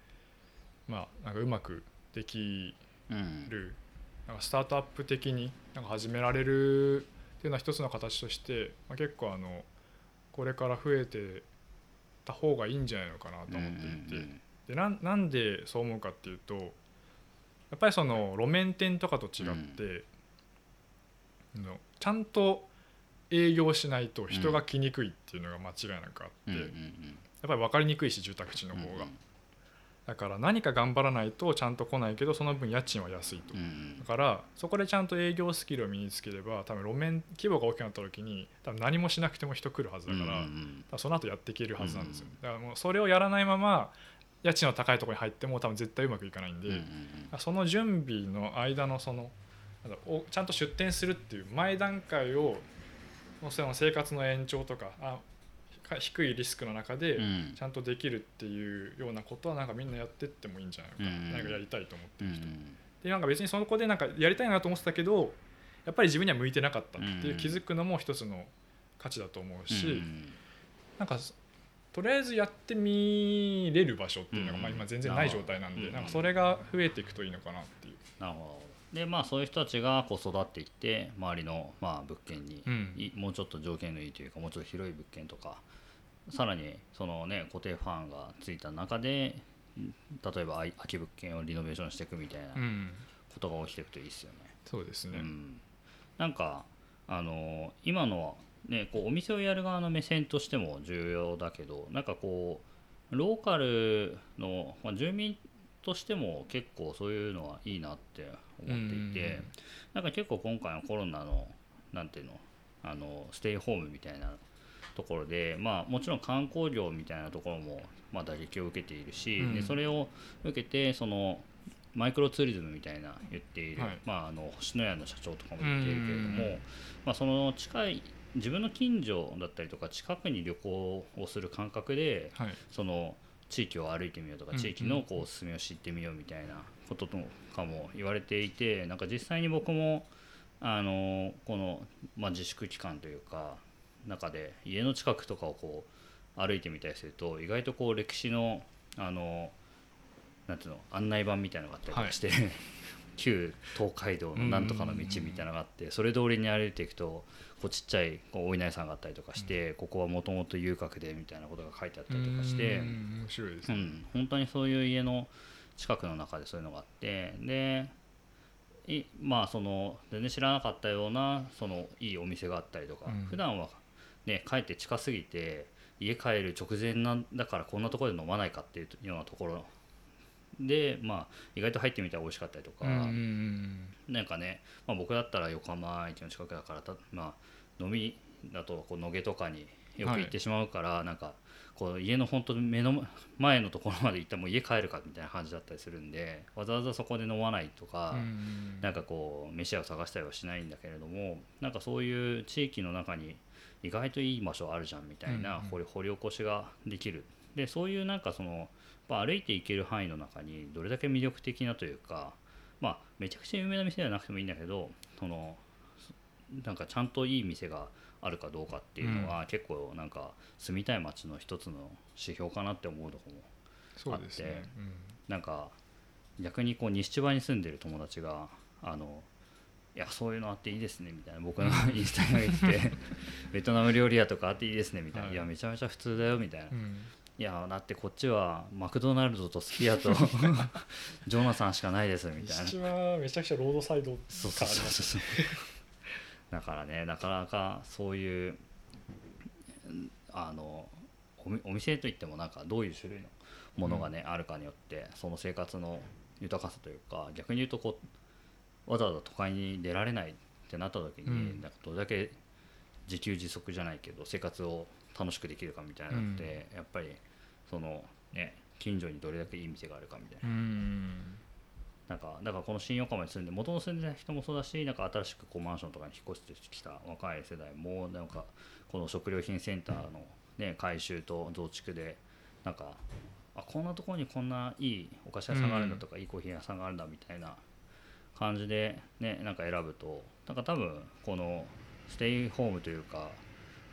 まあなんかうまくできうんうん。るなんかスタートアップ的になんか始められるっていうのは一つの形として、まあ、結構あのこれから増えてた方がいいんじゃないのかなと思っていて、うんうんでなんなんでそう思うかっていうとやっぱりその路面店とかと違って、あのちゃんと営業しないと人が来にくいっていうのが間違いなくあって、うんうんやっぱり分かりにくいし住宅地のうん方が、だから何か頑張らないとちゃんと来ないけどその分家賃は安いと。うん。うんだからそこでちゃんと営業スキルを身につければ多分路面規模が大きくなった時に多分何もしなくても人来るはずだから、うんうんうん。多分その後やっていけるはずなんですよ、だからもうそれをやらないまま家賃の高いところに入っても多分絶対うまくいかないんで、その準備の間のそのちゃんと出店するっていう前段階をその生活の延長とかあか低いリスクの中でうん。ちゃんとできるっていうようなことはなんかみんなやってってもいいんじゃないのか。な、うん。何かやりたいと思ってる人、うん。うんでなんか別にそこでなんかやりたいなと思ってたけどやっぱり自分には向いてなかったっていううん。気づくのも一つの価値だと思うし、うん。なんかとりあえずやってみれる場所っていうのがうん。まあ今全然ない状態なんで、うんなんかそれが増えていくといいのかなっていう。なるほど。でまあそういう人たちがこう育っていって周りのまあ物件にもうちょっと条件のいいというかもうちょっと広い物件とかさらにそのね固定ファンがついた中でん例えば空き物件をリノベーションしていくみたいなうん、ことが起きていくといいですよね。そうですね、うん、なんかあの今のはねこうお店をやる側の目線としても重要だけどなんかこうローカルの、まあ、住民としても結構そういうのはいいなって思っていて、なんか結構今回のコロナのなんていうのあのステイホームみたいなところで、まあ、もちろん観光業みたいなところも、まあ、打撃を受けているし、うん。でそれを受けてそのマイクロツーリズムみたいな言っている、はい。まあ、あの星のやの社長とかも言っているけれども、うん。まあ、その近い自分の近所だったりとか近くに旅行をする感覚ではい。その地域を歩いてみようとかうん。地域のこうおすすめを知ってみようみたいなこととかも言われていてなんか実際に僕もあのこの、まあ、自粛期間というか中で家の近くとかをこう歩いてみたりすると意外とこう歴史のあのなんていうの案内板みたいなのがあったりとかして、旧東海道のなんとかの道みたいなのがあってそれ通りに歩いていくとこうちっちゃいこうお稲荷さんがあったりとかして、ここはもともと遊郭でみたいなことが書いてあったりとかして。うん面白いですね、うん、本当にそういう家の近くの中でそういうのがあってでいまあその全然知らなかったようなそのいいお店があったりとか、うん。普段はね帰って近すぎて家帰る直前なんだからこんなところで飲まないかっていうようなところ。でまあ意外と入ってみたら美味しかったりとか、うんうんなんかね、まあ、僕だったら横浜駅の近くだからた、まあ、飲みだとこう野毛とかによく行ってしまうから、なんかこう家の本当に目の前のところまで行ったらもう家帰るかみたいな感じだったりするんでわざわざそこで飲まないとか、うなんかこう飯屋を探したりはしないんだけれどもなんかそういう地域の中に意外といい場所あるじゃんみたいなうんうん。掘り掘り起こしができる。でそういうなんかそのまあ歩いて行ける範囲の中にどれだけ魅力的なというかまあめちゃくちゃ有名な店ではなくてもいいんだけどそのなんかちゃんといい店があるかどうかっていうのは、結構なんか住みたい街の一つの指標かなって思うとこもそうですね。あってなんか逆にこう西千葉に住んでる友達があのいやそういうのあっていいですねみたいな。僕のインスタに上げてて ベトナム料理屋とかあっていいですねみたいな、はい。い、やめちゃめちゃ普通だよみたいな、いうん。うんやだってこっちはマクドナルドとスピアと ジョナサンしかないですみたいな。めちゃくちゃロードサイドそうそうそうそう。だからねなかなかそういううんあのお店といってもなんかどういう種類のものがね、あるかによってその生活の豊かさというか逆に言うとこうわざわざ都会に出られないってなった時に、うん。なんかどれだけ自給自足じゃないけど生活を楽しくできるかみたいなのって、やっぱりそのね近所にどれだけいい店があるかみたいな。うん。なんかだからこの新横浜に住んで元々住んでた人もそうだしなんか新しくこうマンションとかに引っ越してきた若い世代もなんかこの食料品センターの、ね、改修と増築でなんかあこんなところにこんないいお菓子屋さんがあるんだとか、いいコーヒー屋さんがあるんだみたいな感じで、ね、なんか選ぶとなんか多分このステイホームというか、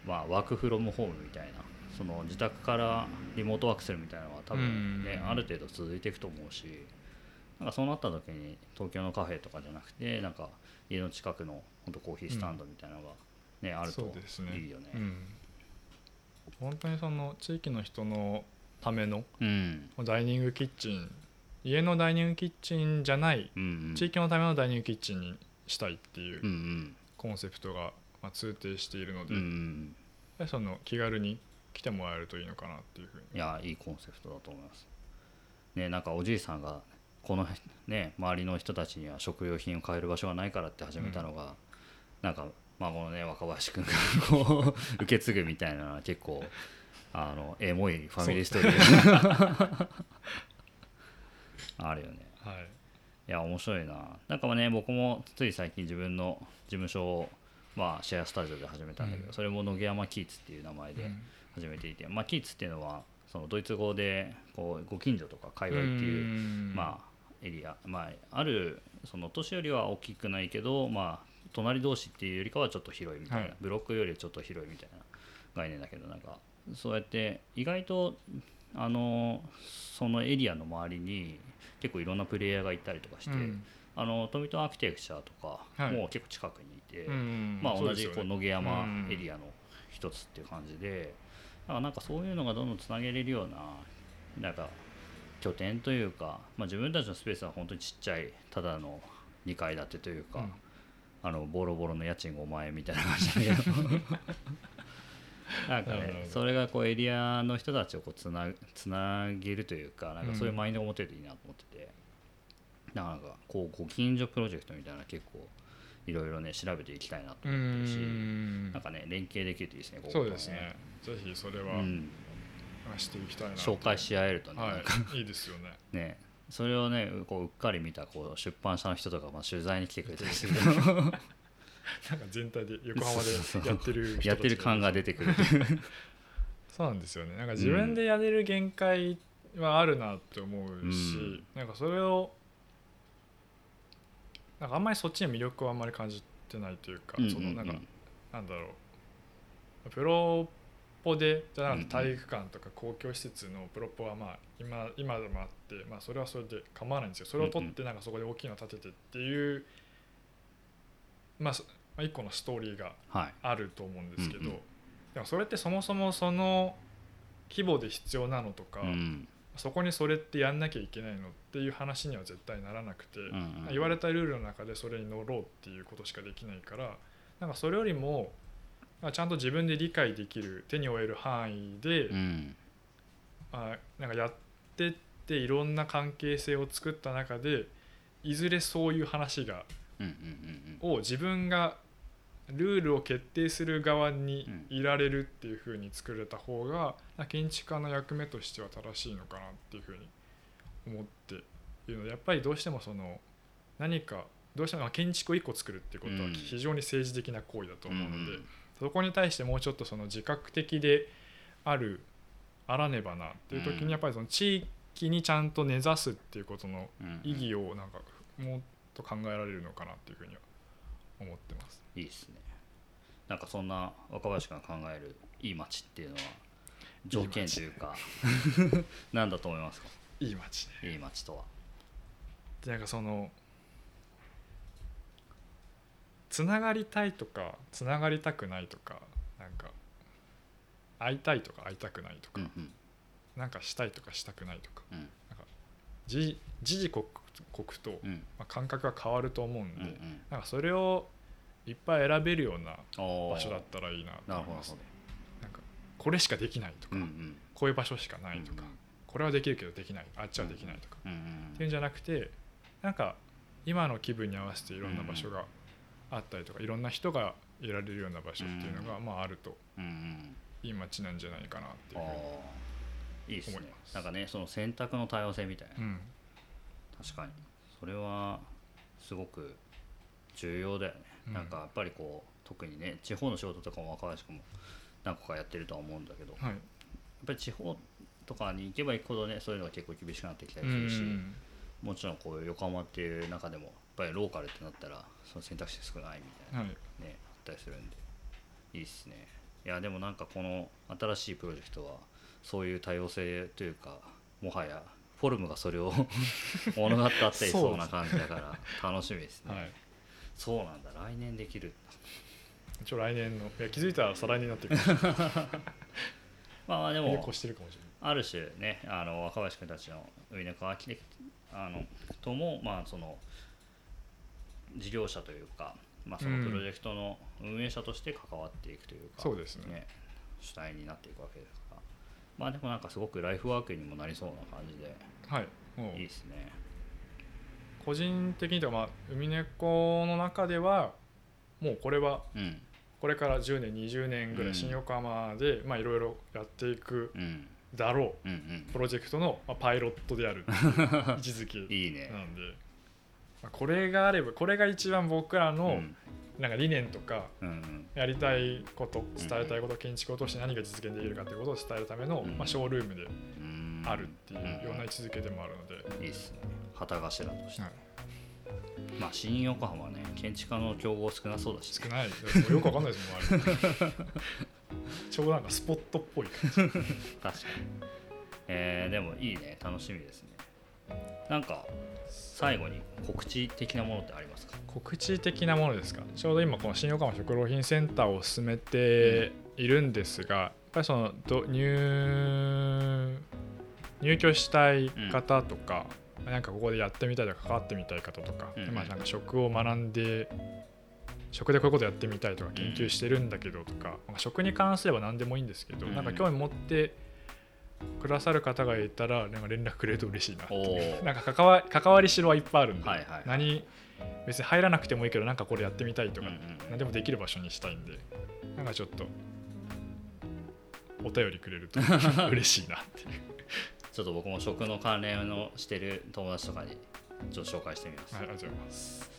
まあ、ワークフロムホームみたいなその自宅からリモートワークするみたいなのは多分ね、うん。ある程度続いていくと思うしなんかそうなった時に東京のカフェとかじゃなくてなんか家の近くの本当コーヒースタンドみたいなのが、ねあるとそうですね。いいよね。うん。本当にその地域の人のためのうん。ダイニングキッチン家のダイニングキッチンじゃないうんうん。地域のためのダイニングキッチンにしたいっていううんうん。コンセプトがまあ通底しているので、うんうん。その気軽に来てもらえるといいのかなっていうふうに。いやいいコンセプトだと思います。ねなんかおじいさんがこのね周りの人たちには食料品を買える場所がないからって始めたのが、なんか孫のね若林君がこう 受け継ぐみたいなのは結構あのエモいファミリーストーリーあるよね。はい。いや面白いな。なんかね僕もつい最近自分の事務所を、まあ、シェアスタジオで始めたんだけど、うん。それも野毛山キーツっていう名前で始めていて、まあ、キーツっていうのはそのドイツ語でこうご近所とか界隈っていううん。まあ、エリア、まあ、あるその都市よりは大きくないけど、まあ、隣同士っていうよりかはちょっと広いみたいな、はい。ブロックよりちょっと広いみたいな概念だけどなんかそうやって意外とあのそのエリアの周りに結構いろんなプレイヤーがいたりとかして、うん。あの富戸アーキテクチャとかはい。も結構近くにいて、うんまあ、同じこう野毛山エリアの一つっていう感じで、だからなんかそういうのがどんどんつなげれるようななんか拠点というか、まあ、自分たちのスペースは本当にちっちゃいただの2階建てというか、うん。あのボロボロの家賃5万円みたいな感じだけどなんかねそれがこうエリアの人たちをこうつなつなげるというかなんかそういうマインドを持てるといいなと思ってて、だからなんかこうご近所プロジェクトみたいな結構いろいろね調べていきたいなとう思ってるしん。なんかね連携できるといいですねここそうですね。ぜひそれはうん、していきたいな。と紹介し合えるとね,、なんか。はいいいですよね。ね。それをねこううっかり見たこう出版社の人とかまあ取材に来てくれたりすると なんか全体で横浜でやってるやってる感が出てくる。そうなんですよね。なんか自分でやれる限界はあるなって思うし、うんなんかそれをなんかあんまりそっちに魅力をあんまり感じてないというか、うんうんうん。そのなんかなんだろう。プロポでじゃなくて体育館とか公共施設のプロポはまあ今今でもあって、まあ、それはそれで構わないんですよ。それを取ってなんかそこで大きいの立ててっていう、まあそまあ一個のストーリーがはい。あると思うんですけど、うんうん。でもそれってそもそもその規模で必要なのとか、うん。そこにそれってやんなきゃいけないのっていう話には絶対ならなくて、うんうん言われたルールの中でそれに乗ろうっていうことしかできないからなんかそれよりもまあちゃんと自分で理解できる手に負える範囲で、うん。あなんかやってっていろんな関係性を作った中でいずれそういう話がを自分がルールを決定する側にいられるっていう風に作れた方が建築家の役目としては正しいのかなっていう風に思っているのでやっぱりどうしてもその何かどうしてもまあ建築を1個作るっていうことはうん。非常に政治的な行為だと思うので、うんそこに対してもうちょっとその自覚的であるあらねばなっていう時うん。にやっぱりその地域にちゃんと根ざすっていうことの意義をなんかもっと考えられるのかなっていうふうには思ってます。いいですね。なんかそんな若林君が考えるいい街っていうのは条件というか何だと思いますか？いい街ね。いい街とは。でなんかそのつながりたいとかつながりたくないとかなんか会いたいとか会いたくないとか、うんうん。なんかしたいとかしたくないとかうん。時時々刻々と、うん。まあ、感覚が変わると思うんで、うんうん。なんかそれをいっぱい選べるような場所だったらいいなと思います。ね。なんかこれしかできないとか、どうんうん。こういう場所しかないとか、これはできるけどできないあっちはできないとか、うんうんっていうんじゃなくてなんか今の気分に合わせていろんな場所があったりとか、いろんな人がいられるような場所っていうのが、まあ、あるとうんうん。いい街なんじゃないかなっていあうふうにー。いいですね。思います。なんかねその選択の多様性みたいな、うん確かに。それはすごく重要だよね、うん。なんかやっぱりこう特にね地方の仕事とかも若林君も何個かやってるとは思うんだけどやっはいぱり地方とかに行けば行くほどねそういうのが結構厳しくなってきたりうするし、ん。もちろんこう横浜っていう中でもやっぱりローカルってなったらその選択肢少ないみたいなはい。ねあったりするんでいいっすね。いやでもなんかこの新しいプロジェクトはそういう多様性というかもはやフォルムがそれを 物語っていそうな感じだから楽しみですね、はい。そうなんだ。来年できる。一応来年のいや気づいたら再来年になってる。まあまあでも並行してるかもしれない。ある種ねあの若林君たちのウィネコアーキテクあのともまあその事業者というか、まあ、そのプロジェクトの運営者として関わっていくというか、そうですね。主体になっていくわけですからまあでもなんかすごくライフワークにもなりそうな感じではい。いいですね。個人的にというか、まあ、海猫の中ではもうこれはうん。これから10年20年ぐらうん。い新横浜でまあいろいろやっていくうん。だろう。うんうん。プロジェクトのまあパイロットである。位置づけいいね。なんで、まあこれがあればこれが一番僕らうのん。なんか理念とかうんうん。やりたいこと伝えたいこと建築を通して何が実現できるかということを伝えるためのうん。まあショールームでうんあるっていうような位置づけでもあるので、いいですね。旗頭として、はい。まあ新横浜はね建築家の競合少なそうだし、少ない。よくわかんないですもんあれ ちょうどなんかスポットっぽい感じ。確かに。えーでもいいね。楽しみですね。なんか最後に告知的なものってありますか？告知的なものですか？ちょうど今この新横浜食料品センターを進めているんですが、やっぱりそのど入入居したい方とか、なんかここでやってみたいとか関わってみたい方とか、うん。まあなんか食を学んで食でこういうことやってみたいとか研究してるんだけどとか、まあ食に関すれば何でもいいんですけど、うん。なんか興味持ってくださる方がいたらなんか連絡くれると嬉しいなって。なんか関わ関わりしろはいっぱいあるんで、はいはい。何別に入らなくてもいいけどなんかこれやってみたいとか、うんうんうん。何でもできる場所にしたいんでなんかちょっとお便りくれると 嬉しいなっていうちょっと僕も食の関連のしてる友達とかにちょっと紹介してみます、はいありがとうございます。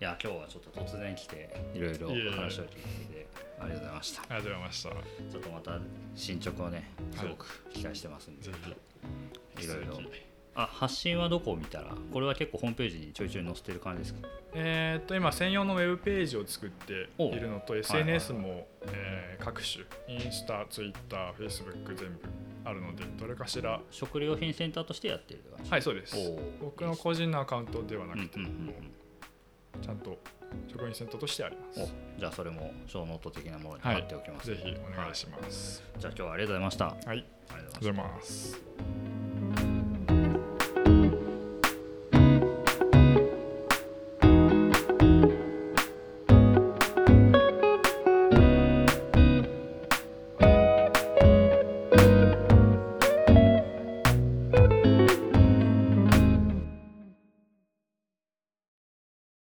いや今日はちょっと突然来ていろいろ話を聞いてありがとうございました。ありがとうございました。ちょっとまた進捗をねすごく期待してますんで、ぜひ。いろいろあ発信はどこを見たら？これは結構ホームページにちょいちょい載せてる感じですか？えーっと今専用のウェブページを作っているのと SNS も、えー各種インスタ、ツイッター、フェイスブック全部あるのでどれかしら。食料品センターとしてやってる感じ？はいそうです。僕の個人のアカウントではなくて、うんうんうんうん。ちゃんと食品センターとしてあります。おじゃあそれも小ノート的なものにはい。貼っておきます、ぜひお願いします。じゃあ今日はありがとうございました。はい、ありがとうございます